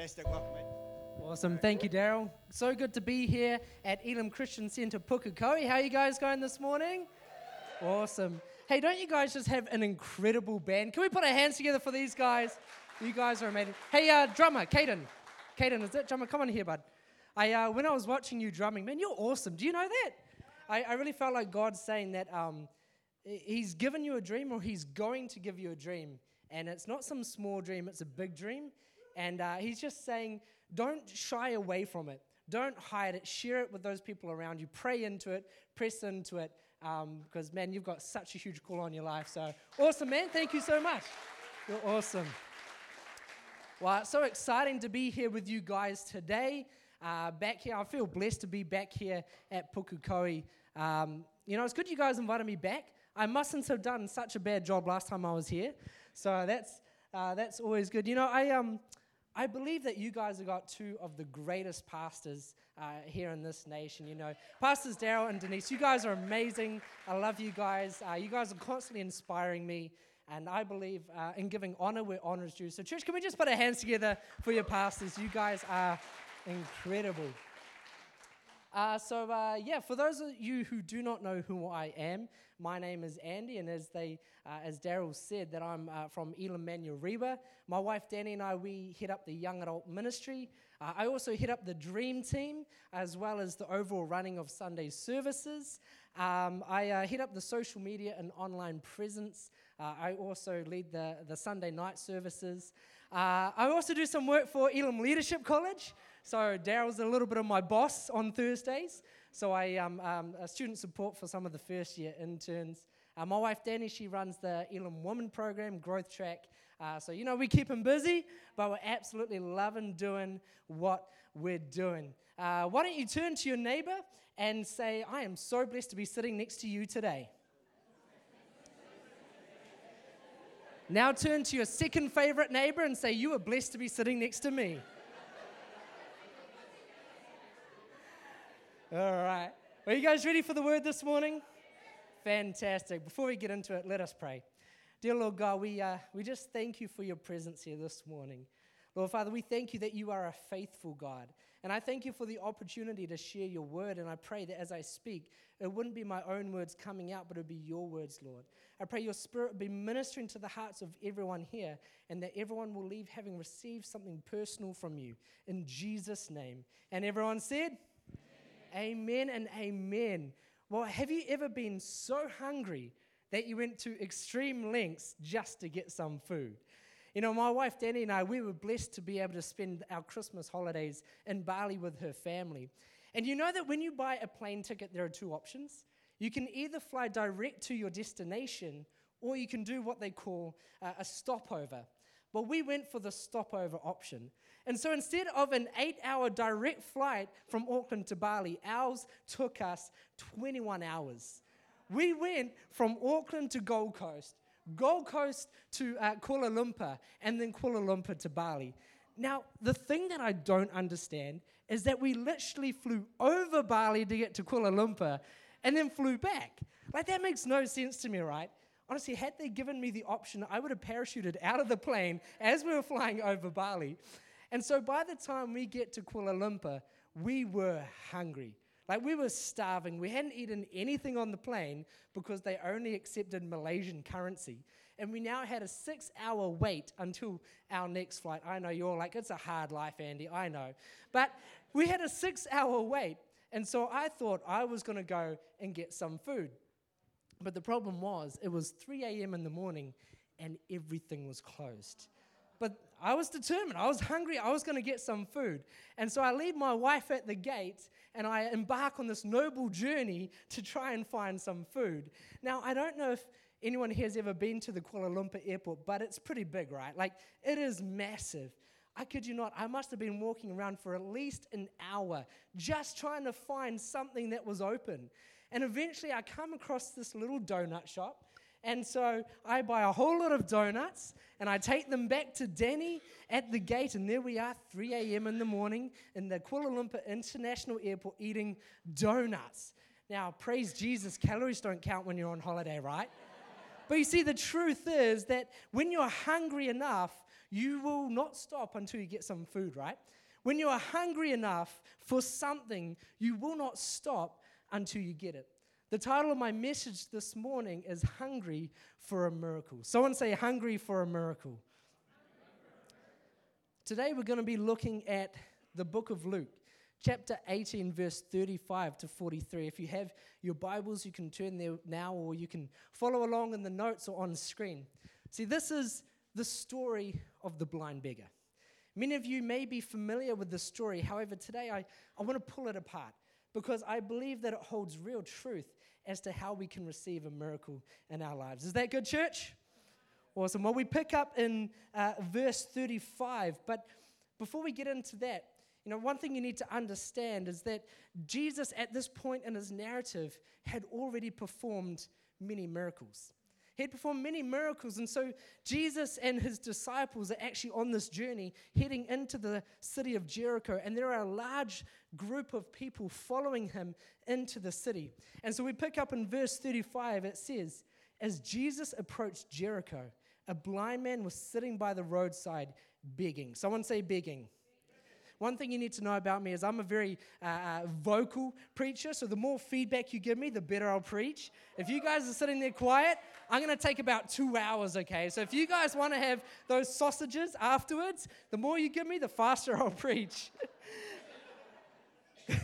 Fantastic. Welcome, mate. Awesome. Thank you, Daryl. So good to be here at Elam Christian Centre, Pukekohe. How are you guys going this morning? Awesome. Hey, don't you guys just have an incredible band? Can we put our hands together for these guys? You guys are amazing. Hey, uh, drummer, Caden. Caden, is that drummer? Come on here, bud. I, uh, when I was watching you drumming, man, you're awesome. Do you know that? I, I really felt like God's saying that um, He's given you a dream or He's going to give you a dream. And it's not some small dream, it's a big dream. And uh, He's just saying, don't shy away from it. Don't hide it. Share it with those people around you. Pray into it. Press into it. Because, um, man, you've got such a huge call on your life. So, awesome, man. Thank you so much. You're awesome. Well, it's so exciting to be here with you guys today. Uh, back here, I feel blessed to be back here at Pukekohe. Um, you know, it's good you guys invited me back. I mustn't have done such a bad job last time I was here. So that's, uh, that's always good. You know, I, um, I believe that you guys have got two of the greatest pastors uh, here in this nation. You know, Pastors Daryl and Denise, you guys are amazing. I love you guys. Uh, you guys are constantly inspiring me. And I believe uh, in giving honor where honor is due. So, church, can we just put our hands together for your pastors? You guys are incredible. Uh, so, uh, yeah, for those of you who do not know who I am, my name is Andy, and as they, uh, as Daryl said, that I'm uh, from Elam Manurewa. My wife Danny and I, we head up the young adult ministry. Uh, I also head up the dream team, as well as the overall running of Sunday services. Um, I uh, head up the social media and online presence. I also lead the, the Sunday night services. I also do some work for Elam Leadership College. So Daryl's a little bit of my boss on Thursdays. So I um, um, student support for some of the first year interns. Uh, my wife Danny, she runs the Elam Woman Program, Growth Track. Uh, so you know we keep them busy, but we're absolutely loving doing what we're doing. Uh, why don't you turn to your neighbor and say, "I am so blessed to be sitting next to you today." now turn to your second favorite neighbor and say, "You are blessed to be sitting next to me." All right. Are you guys ready for the word this morning? Fantastic. Before we get into it, let us pray. Dear Lord God, we, uh, we just thank you for your presence here this morning. Lord Father, we thank you that you are a faithful God. And I thank you for the opportunity to share your word. And I pray that as I speak, it wouldn't be my own words coming out, but it would be your words, Lord. I pray your spirit be ministering to the hearts of everyone here and that everyone will leave having received something personal from you. In Jesus' name. And everyone said, Amen and amen. Well, have you ever been so hungry that you went to extreme lengths just to get some food? You know, my wife Danny and I, we were blessed to be able to spend our Christmas holidays in Bali with her family. And you know that when you buy a plane ticket, there are two options. You can either fly direct to your destination or you can do what they call uh, a stopover. But we went for the stopover option. And so instead of an eight hour direct flight from Auckland to Bali, ours took us 21 hours. We went from Auckland to Gold Coast, Gold Coast to uh, Kuala Lumpur, and then Kuala Lumpur to Bali. Now, the thing that I don't understand is that we literally flew over Bali to get to Kuala Lumpur and then flew back. Like, that makes no sense to me, right? Honestly, had they given me the option, I would have parachuted out of the plane as we were flying over Bali. And so by the time we get to Kuala Lumpur, we were hungry. Like we were starving. We hadn't eaten anything on the plane because they only accepted Malaysian currency. And we now had a six hour wait until our next flight. I know you're like, it's a hard life, Andy. I know. But we had a six hour wait. And so I thought I was going to go and get some food. But the problem was, it was 3 a.m. in the morning and everything was closed. But I was determined. I was hungry. I was going to get some food. And so I leave my wife at the gate and I embark on this noble journey to try and find some food. Now, I don't know if anyone here has ever been to the Kuala Lumpur airport, but it's pretty big, right? Like, it is massive. I kid you not, I must have been walking around for at least an hour just trying to find something that was open. And eventually I come across this little donut shop. And so I buy a whole lot of donuts and I take them back to Danny at the gate. And there we are, 3 a.m. in the morning in the Kuala Lumpur International Airport eating donuts. Now, praise Jesus, calories don't count when you're on holiday, right? but you see, the truth is that when you're hungry enough, you will not stop until you get some food, right? When you are hungry enough for something, you will not stop until you get it. The title of my message this morning is Hungry for a Miracle. Someone say, Hungry for a Miracle. Today we're going to be looking at the book of Luke, chapter 18, verse 35 to 43. If you have your Bibles, you can turn there now or you can follow along in the notes or on screen. See, this is the story of the blind beggar. Many of you may be familiar with the story. However, today I, I want to pull it apart because I believe that it holds real truth as to how we can receive a miracle in our lives. Is that good, church? Awesome. Well, we pick up in uh, verse 35, but before we get into that, you know, one thing you need to understand is that Jesus, at this point in his narrative, had already performed many miracles. He had performed many miracles, and so Jesus and his disciples are actually on this journey heading into the city of Jericho, and there are a large group of people following him into the city. And so we pick up in verse 35, it says, As Jesus approached Jericho, a blind man was sitting by the roadside begging. Someone say begging. One thing you need to know about me is I'm a very uh, uh, vocal preacher, so the more feedback you give me, the better I'll preach. If you guys are sitting there quiet, I'm going to take about two hours, okay? So if you guys want to have those sausages afterwards, the more you give me, the faster I'll preach.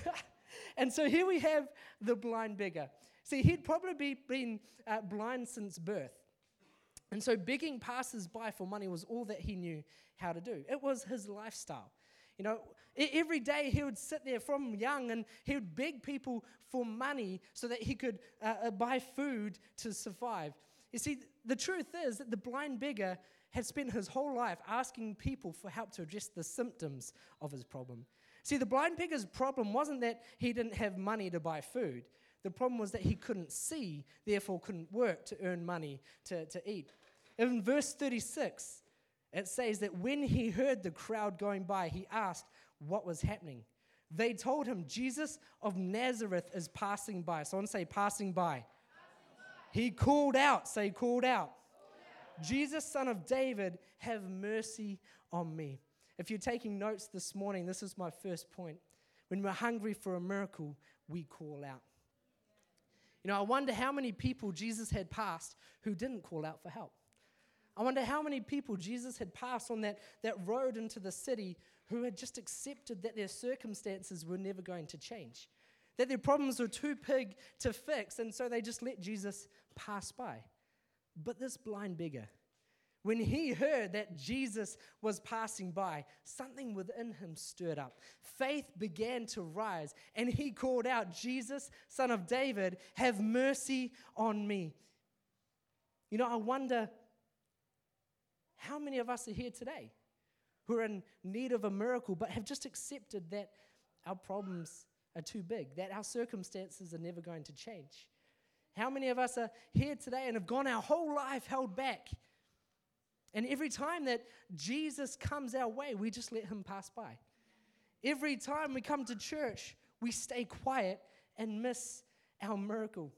and so here we have the blind beggar. See, he'd probably been uh, blind since birth. And so begging passers by for money was all that he knew how to do. It was his lifestyle. You know, every day he would sit there from young and he would beg people for money so that he could uh, uh, buy food to survive. You see, the truth is that the blind beggar had spent his whole life asking people for help to address the symptoms of his problem. See, the blind beggar's problem wasn't that he didn't have money to buy food. The problem was that he couldn't see, therefore couldn't work to earn money to, to eat. In verse 36, it says that when he heard the crowd going by, he asked what was happening. They told him, Jesus of Nazareth is passing by. Someone say, passing by. Passing by. He called out, say, called out. called out. Jesus, son of David, have mercy on me. If you're taking notes this morning, this is my first point. When we're hungry for a miracle, we call out. You know, I wonder how many people Jesus had passed who didn't call out for help. I wonder how many people Jesus had passed on that, that road into the city who had just accepted that their circumstances were never going to change, that their problems were too big to fix, and so they just let Jesus pass by. But this blind beggar, when he heard that Jesus was passing by, something within him stirred up. Faith began to rise, and he called out, Jesus, son of David, have mercy on me. You know, I wonder how many of us are here today who are in need of a miracle but have just accepted that our problems are too big, that our circumstances are never going to change? How many of us are here today and have gone our whole life held back? And every time that Jesus comes our way, we just let him pass by. Every time we come to church, we stay quiet and miss our miracle.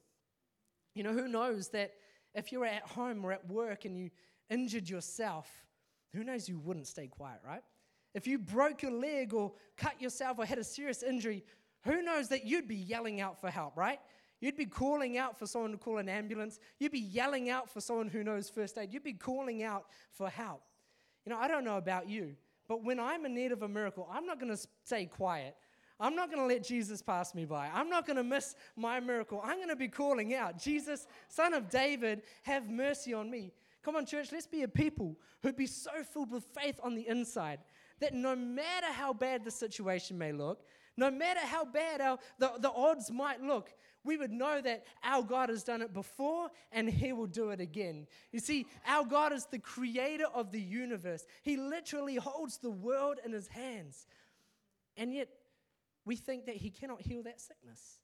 You know, who knows that if you're at home or at work and you injured yourself, who knows you wouldn't stay quiet, right? If you broke your leg or cut yourself or had a serious injury, who knows that you'd be yelling out for help, right? You'd be calling out for someone to call an ambulance. You'd be yelling out for someone who knows first aid. You'd be calling out for help. You know, I don't know about you, but when I'm in need of a miracle, I'm not going to stay quiet. I'm not going to let Jesus pass me by. I'm not going to miss my miracle. I'm going to be calling out, Jesus, son of David, have mercy on me. Come on, church, let's be a people who'd be so filled with faith on the inside that no matter how bad the situation may look, no matter how bad our, the, the odds might look, we would know that our God has done it before and He will do it again. You see, our God is the creator of the universe, He literally holds the world in His hands. And yet, we think that He cannot heal that sickness,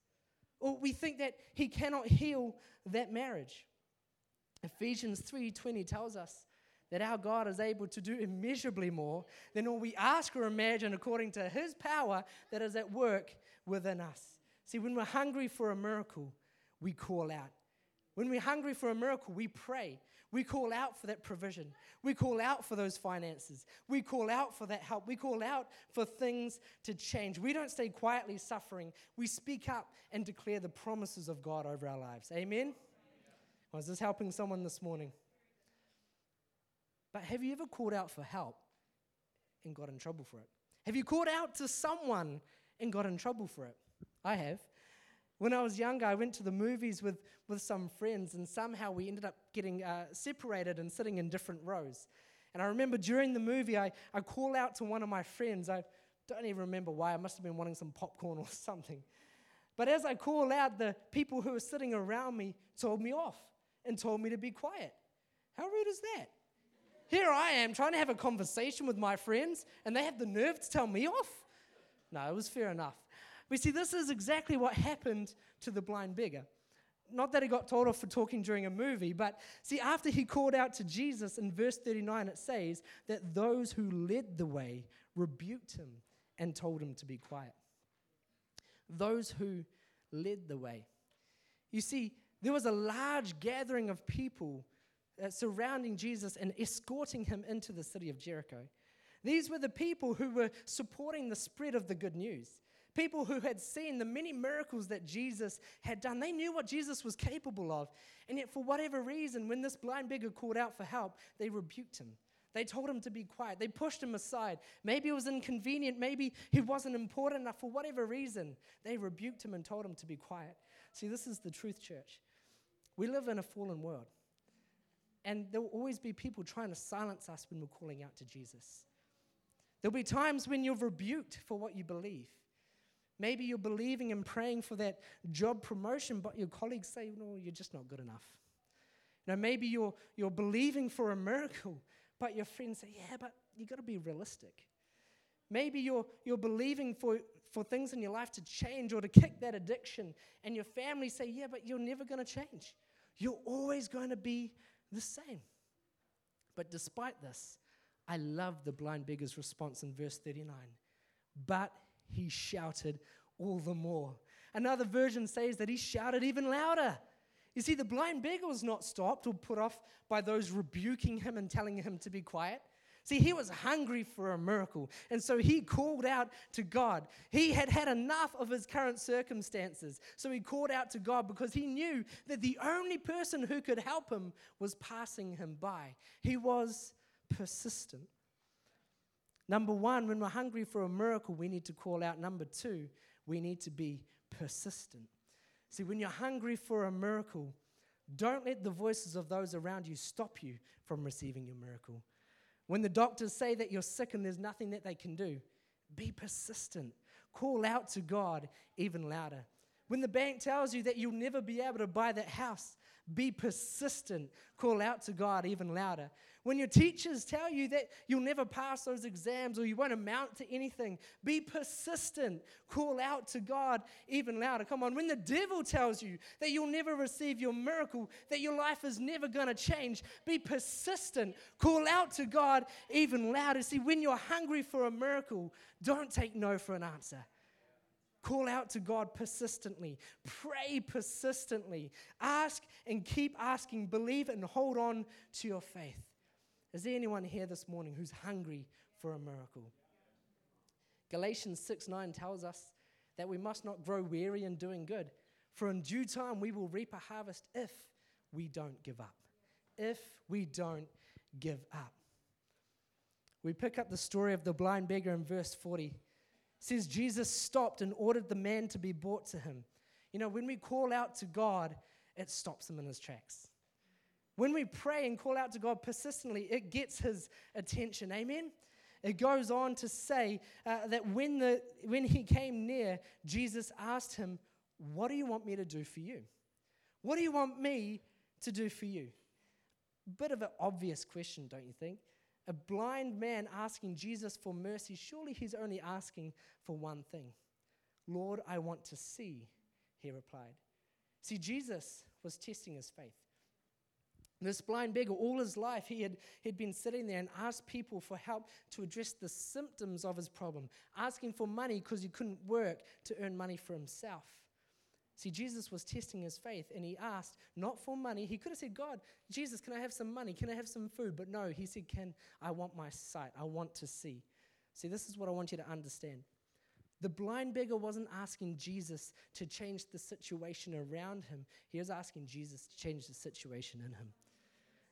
or we think that He cannot heal that marriage. Ephesians 3:20 tells us that our God is able to do immeasurably more than all we ask or imagine according to his power that is at work within us. See, when we're hungry for a miracle, we call out. When we're hungry for a miracle, we pray. We call out for that provision. We call out for those finances. We call out for that help. We call out for things to change. We don't stay quietly suffering. We speak up and declare the promises of God over our lives. Amen? I was this helping someone this morning? But have you ever called out for help and got in trouble for it? Have you called out to someone and got in trouble for it? I have. When I was younger, I went to the movies with, with some friends, and somehow we ended up getting uh, separated and sitting in different rows. And I remember during the movie, I, I call out to one of my friends. I don't even remember why. I must have been wanting some popcorn or something. But as I call out, the people who were sitting around me told me off and told me to be quiet. How rude is that? Here I am trying to have a conversation with my friends, and they have the nerve to tell me off. No, it was fair enough. We see this is exactly what happened to the blind beggar. Not that he got told off for talking during a movie, but see, after he called out to Jesus in verse 39, it says that those who led the way rebuked him and told him to be quiet. Those who led the way. You see, there was a large gathering of people uh, surrounding Jesus and escorting him into the city of Jericho. These were the people who were supporting the spread of the good news. People who had seen the many miracles that Jesus had done. They knew what Jesus was capable of. And yet, for whatever reason, when this blind beggar called out for help, they rebuked him. They told him to be quiet. They pushed him aside. Maybe it was inconvenient. Maybe he wasn't important enough. For whatever reason, they rebuked him and told him to be quiet. See, this is the truth, church. We live in a fallen world. And there will always be people trying to silence us when we're calling out to Jesus. There'll be times when you're rebuked for what you believe. Maybe you're believing and praying for that job promotion, but your colleagues say, no, you're just not good enough. Know, maybe you're, you're believing for a miracle, but your friends say, yeah, but you've got to be realistic. Maybe you're, you're believing for, for things in your life to change or to kick that addiction, and your family say, yeah, but you're never going to change. You're always going to be the same. But despite this, I love the blind beggar's response in verse 39. But he shouted all the more. Another version says that he shouted even louder. You see, the blind beggar was not stopped or put off by those rebuking him and telling him to be quiet. See, he was hungry for a miracle, and so he called out to God. He had had enough of his current circumstances, so he called out to God because he knew that the only person who could help him was passing him by. He was persistent. Number one, when we're hungry for a miracle, we need to call out. Number two, we need to be persistent. See, when you're hungry for a miracle, don't let the voices of those around you stop you from receiving your miracle. When the doctors say that you're sick and there's nothing that they can do, be persistent. Call out to God even louder. When the bank tells you that you'll never be able to buy that house, be persistent. Call out to God even louder. When your teachers tell you that you'll never pass those exams or you won't amount to anything, be persistent. Call out to God even louder. Come on. When the devil tells you that you'll never receive your miracle, that your life is never going to change, be persistent. Call out to God even louder. See, when you're hungry for a miracle, don't take no for an answer. Call out to God persistently. Pray persistently. Ask and keep asking. Believe and hold on to your faith. Is there anyone here this morning who's hungry for a miracle? Galatians 6 9 tells us that we must not grow weary in doing good, for in due time we will reap a harvest if we don't give up. If we don't give up. We pick up the story of the blind beggar in verse 40 says Jesus stopped and ordered the man to be brought to him. You know, when we call out to God, it stops him in his tracks. When we pray and call out to God persistently, it gets his attention. Amen? It goes on to say uh, that when, the, when he came near, Jesus asked him, What do you want me to do for you? What do you want me to do for you? Bit of an obvious question, don't you think? A blind man asking Jesus for mercy, surely he's only asking for one thing Lord, I want to see, he replied. See, Jesus was testing his faith. This blind beggar, all his life, he had he'd been sitting there and asked people for help to address the symptoms of his problem, asking for money because he couldn't work to earn money for himself. See, Jesus was testing his faith and he asked, not for money. He could have said, God, Jesus, can I have some money? Can I have some food? But no, he said, Can I want my sight? I want to see. See, this is what I want you to understand. The blind beggar wasn't asking Jesus to change the situation around him, he was asking Jesus to change the situation in him.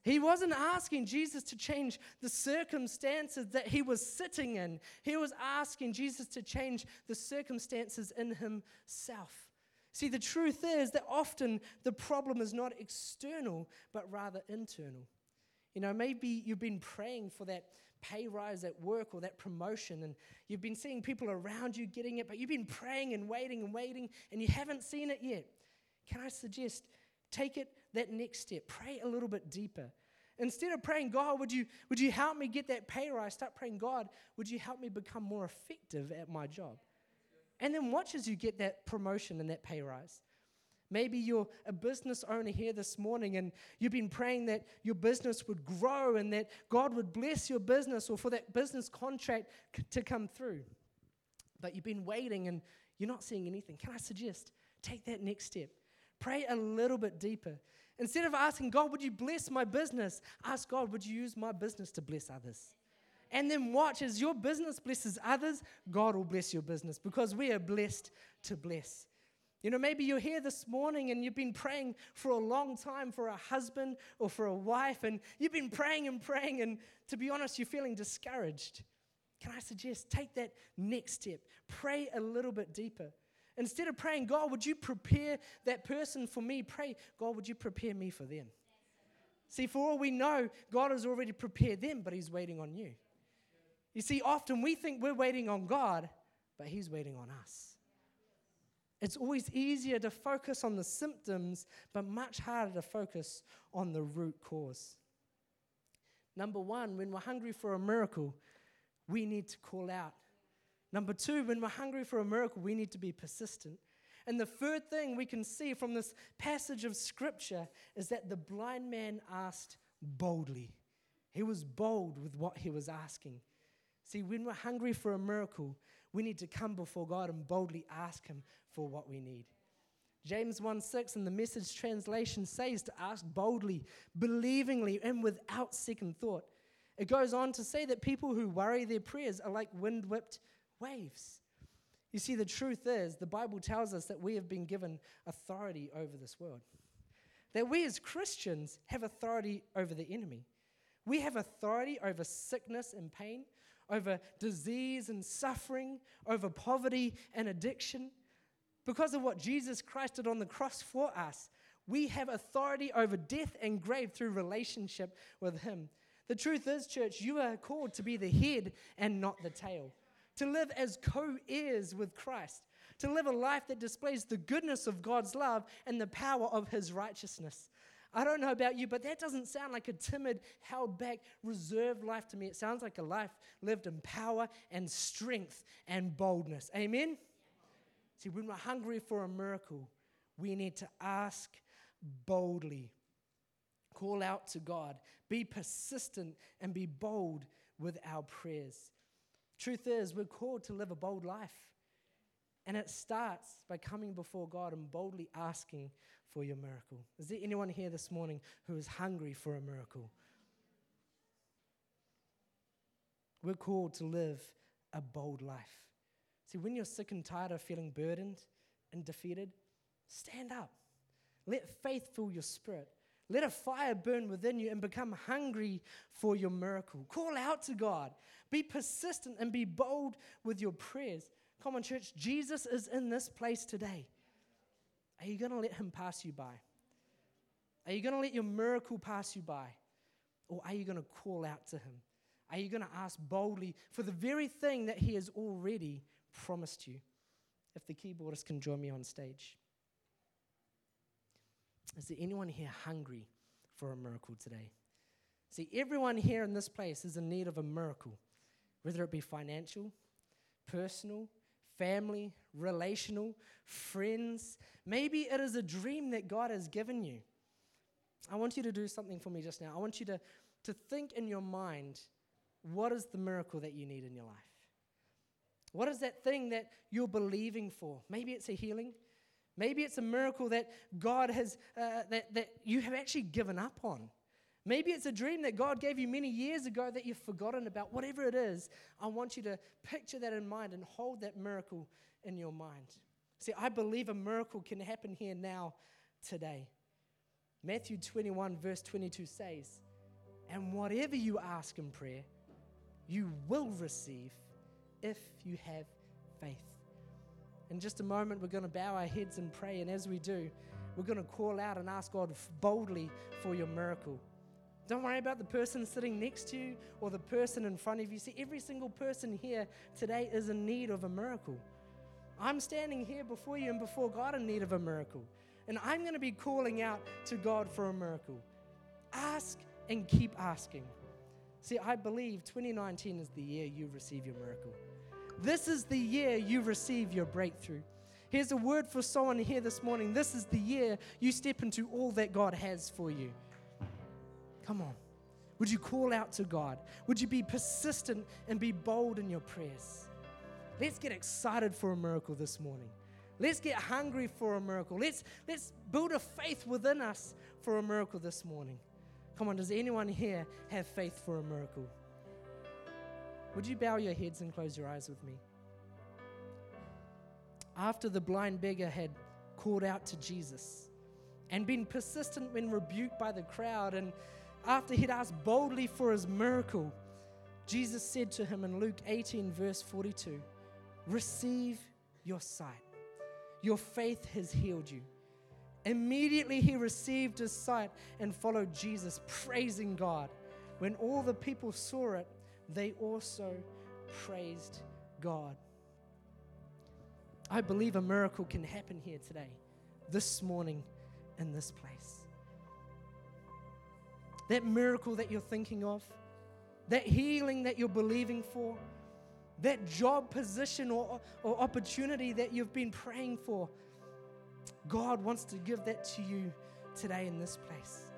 He wasn't asking Jesus to change the circumstances that he was sitting in. He was asking Jesus to change the circumstances in himself. See, the truth is that often the problem is not external, but rather internal. You know, maybe you've been praying for that pay rise at work or that promotion, and you've been seeing people around you getting it, but you've been praying and waiting and waiting, and you haven't seen it yet. Can I suggest take it that next step? Pray a little bit deeper. Instead of praying, God, would you, would you help me get that pay rise? Start praying, God, would you help me become more effective at my job? And then watch as you get that promotion and that pay rise. Maybe you're a business owner here this morning and you've been praying that your business would grow and that God would bless your business or for that business contract to come through. But you've been waiting and you're not seeing anything. Can I suggest take that next step? Pray a little bit deeper. Instead of asking God, would you bless my business? Ask God, would you use my business to bless others? And then watch as your business blesses others, God will bless your business because we are blessed to bless. You know, maybe you're here this morning and you've been praying for a long time for a husband or for a wife, and you've been praying and praying, and to be honest, you're feeling discouraged. Can I suggest take that next step? Pray a little bit deeper. Instead of praying, God, would you prepare that person for me? Pray, God, would you prepare me for them? See, for all we know, God has already prepared them, but He's waiting on you. You see, often we think we're waiting on God, but He's waiting on us. It's always easier to focus on the symptoms, but much harder to focus on the root cause. Number one, when we're hungry for a miracle, we need to call out. Number two, when we're hungry for a miracle, we need to be persistent. And the third thing we can see from this passage of scripture is that the blind man asked boldly. He was bold with what he was asking. See, when we're hungry for a miracle, we need to come before God and boldly ask Him for what we need. James 1 6 in the message translation says to ask boldly, believingly, and without second thought. It goes on to say that people who worry their prayers are like wind whipped waves. You see, the truth is, the Bible tells us that we have been given authority over this world. That we as Christians have authority over the enemy. We have authority over sickness and pain over disease and suffering, over poverty and addiction. Because of what Jesus Christ did on the cross for us, we have authority over death and grave through relationship with Him. The truth is, church, you are called to be the head and not the tail, to live as co heirs with Christ, to live a life that displays the goodness of God's love and the power of His righteousness. I don't know about you, but that doesn't sound like a timid, held back, reserved life to me. It sounds like a life lived in power and strength and boldness. Amen? See, when we're hungry for a miracle, we need to ask boldly, call out to God, be persistent, and be bold with our prayers. Truth is, we're called to live a bold life. And it starts by coming before God and boldly asking for your miracle. Is there anyone here this morning who is hungry for a miracle? We're called to live a bold life. See, when you're sick and tired of feeling burdened and defeated, stand up. Let faith fill your spirit. Let a fire burn within you and become hungry for your miracle. Call out to God. Be persistent and be bold with your prayers. Come on, church. Jesus is in this place today. Are you going to let him pass you by? Are you going to let your miracle pass you by? Or are you going to call out to him? Are you going to ask boldly for the very thing that he has already promised you? If the keyboardist can join me on stage. Is there anyone here hungry for a miracle today? See, everyone here in this place is in need of a miracle, whether it be financial, personal, family, relational, friends. Maybe it is a dream that God has given you. I want you to do something for me just now. I want you to, to think in your mind what is the miracle that you need in your life? What is that thing that you're believing for? Maybe it's a healing. Maybe it's a miracle that God has, uh, that, that you have actually given up on. Maybe it's a dream that God gave you many years ago that you've forgotten about. Whatever it is, I want you to picture that in mind and hold that miracle in your mind. See, I believe a miracle can happen here now, today. Matthew 21, verse 22 says, And whatever you ask in prayer, you will receive if you have faith. In just a moment, we're going to bow our heads and pray. And as we do, we're going to call out and ask God boldly for your miracle. Don't worry about the person sitting next to you or the person in front of you. See, every single person here today is in need of a miracle. I'm standing here before you and before God in need of a miracle. And I'm going to be calling out to God for a miracle. Ask and keep asking. See, I believe 2019 is the year you receive your miracle. This is the year you receive your breakthrough. Here's a word for someone here this morning. This is the year you step into all that God has for you. Come on. Would you call out to God? Would you be persistent and be bold in your prayers? Let's get excited for a miracle this morning. Let's get hungry for a miracle. Let's, let's build a faith within us for a miracle this morning. Come on, does anyone here have faith for a miracle? Would you bow your heads and close your eyes with me? After the blind beggar had called out to Jesus and been persistent when rebuked by the crowd, and after he'd asked boldly for his miracle, Jesus said to him in Luke 18, verse 42, Receive your sight. Your faith has healed you. Immediately he received his sight and followed Jesus, praising God. When all the people saw it, they also praised God. I believe a miracle can happen here today, this morning, in this place. That miracle that you're thinking of, that healing that you're believing for, that job position or, or opportunity that you've been praying for, God wants to give that to you today in this place.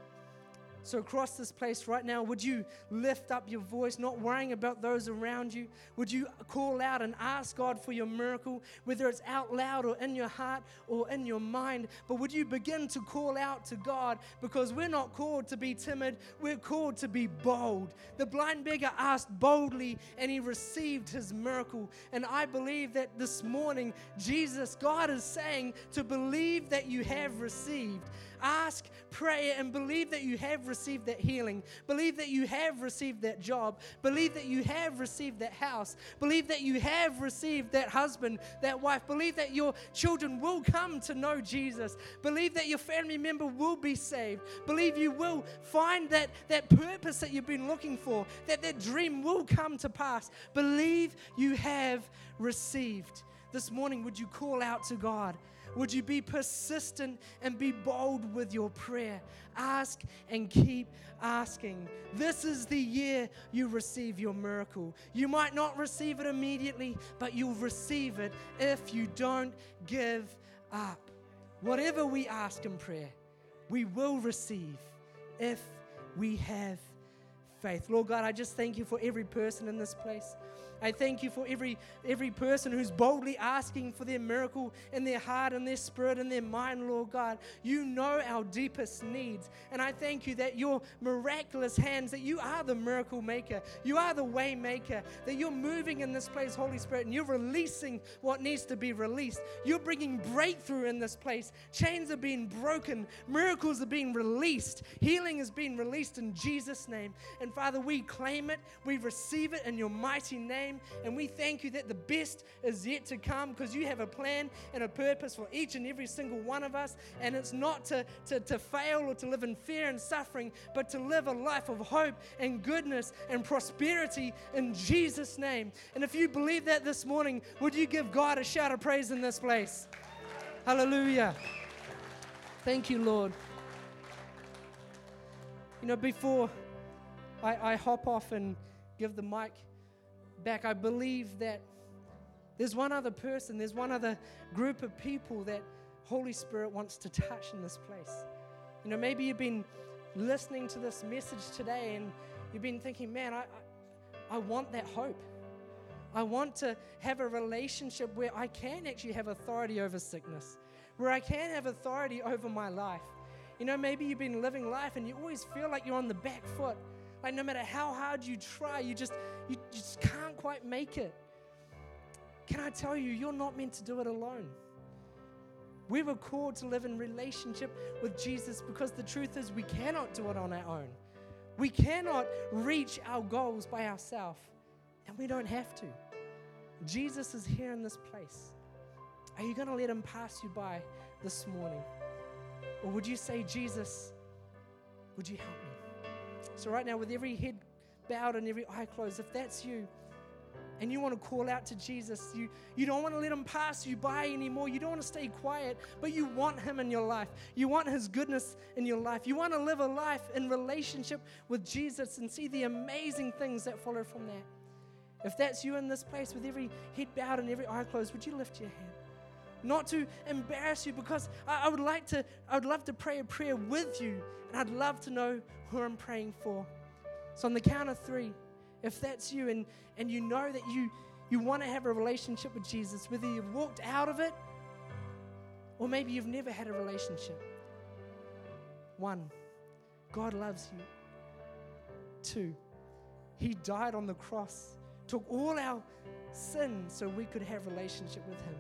So, across this place right now, would you lift up your voice, not worrying about those around you? Would you call out and ask God for your miracle, whether it's out loud or in your heart or in your mind? But would you begin to call out to God because we're not called to be timid, we're called to be bold. The blind beggar asked boldly and he received his miracle. And I believe that this morning, Jesus, God is saying to believe that you have received. Ask, pray, and believe that you have received that healing. Believe that you have received that job. Believe that you have received that house. Believe that you have received that husband, that wife. Believe that your children will come to know Jesus. Believe that your family member will be saved. Believe you will find that, that purpose that you've been looking for, that that dream will come to pass. Believe you have received. This morning, would you call out to God? Would you be persistent and be bold with your prayer? Ask and keep asking. This is the year you receive your miracle. You might not receive it immediately, but you'll receive it if you don't give up. Whatever we ask in prayer, we will receive if we have faith. Lord God, I just thank you for every person in this place. I thank you for every, every person who's boldly asking for their miracle in their heart and their spirit and their mind, Lord God. You know our deepest needs. And I thank you that your miraculous hands, that you are the miracle maker, you are the way maker, that you're moving in this place, Holy Spirit, and you're releasing what needs to be released. You're bringing breakthrough in this place. Chains are being broken, miracles are being released, healing is being released in Jesus' name. And Father, we claim it, we receive it in your mighty name And we thank you that the best is yet to come because you have a plan and a purpose for each and every single one of us. And it's not to, to, to fail or to live in fear and suffering, but to live a life of hope and goodness and prosperity in Jesus' name. And if you believe that this morning, would you give God a shout of praise in this place? Hallelujah. Thank you, Lord. You know, before I, I hop off and give the mic back, I believe that there's one other person, there's one other group of people that Holy Spirit wants to touch in this place. You know, maybe you've been listening to this message today and you've been thinking, man, I, I, I want that hope. I want to have a relationship where I can actually have authority over sickness, where I can have authority over my life. You know, maybe you've been living life and you always feel like you're on the back foot. Like no matter how hard you try, you just you just can't quite make it. Can I tell you, you're not meant to do it alone. We were called to live in relationship with Jesus because the truth is we cannot do it on our own. We cannot reach our goals by ourselves, and we don't have to. Jesus is here in this place. Are you going to let him pass you by this morning? Or would you say, Jesus, would you help me? So, right now, with every head bowed and every eye closed, if that's you, and you want to call out to Jesus, you, you don't want to let him pass you by anymore. You don't want to stay quiet, but you want him in your life. You want his goodness in your life. You want to live a life in relationship with Jesus and see the amazing things that follow from that. If that's you in this place with every head bowed and every eye closed, would you lift your hand? Not to embarrass you, because I, I would like to, I would love to pray a prayer with you, and I'd love to know who I'm praying for. So on the count of three, if that's you and, and you know that you, you want to have a relationship with Jesus, whether you've walked out of it or maybe you've never had a relationship. One, God loves you. Two, He died on the cross, took all our sin so we could have relationship with Him.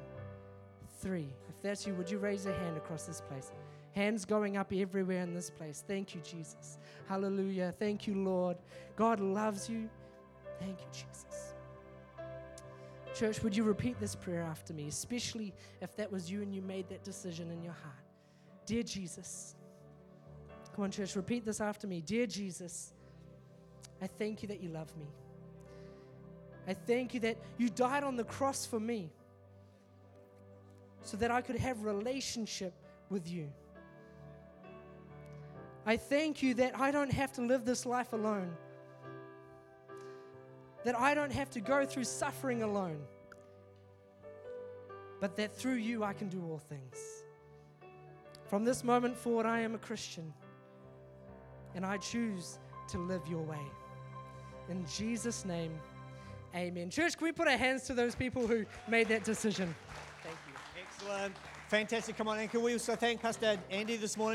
Three, if that's you, would you raise a hand across this place? Hands going up everywhere in this place. Thank you, Jesus. Hallelujah. Thank you, Lord. God loves you. Thank you, Jesus. Church, would you repeat this prayer after me, especially if that was you and you made that decision in your heart? Dear Jesus, come on, church, repeat this after me. Dear Jesus, I thank you that you love me. I thank you that you died on the cross for me so that I could have relationship with you. I thank you that I don't have to live this life alone that I don't have to go through suffering alone, but that through you I can do all things. From this moment forward, I am a Christian, and I choose to live your way. In Jesus' name, amen. Church, can we put our hands to those people who made that decision? Thank you. Excellent. Fantastic. Come on, and can we also thank Pastor Andy this morning?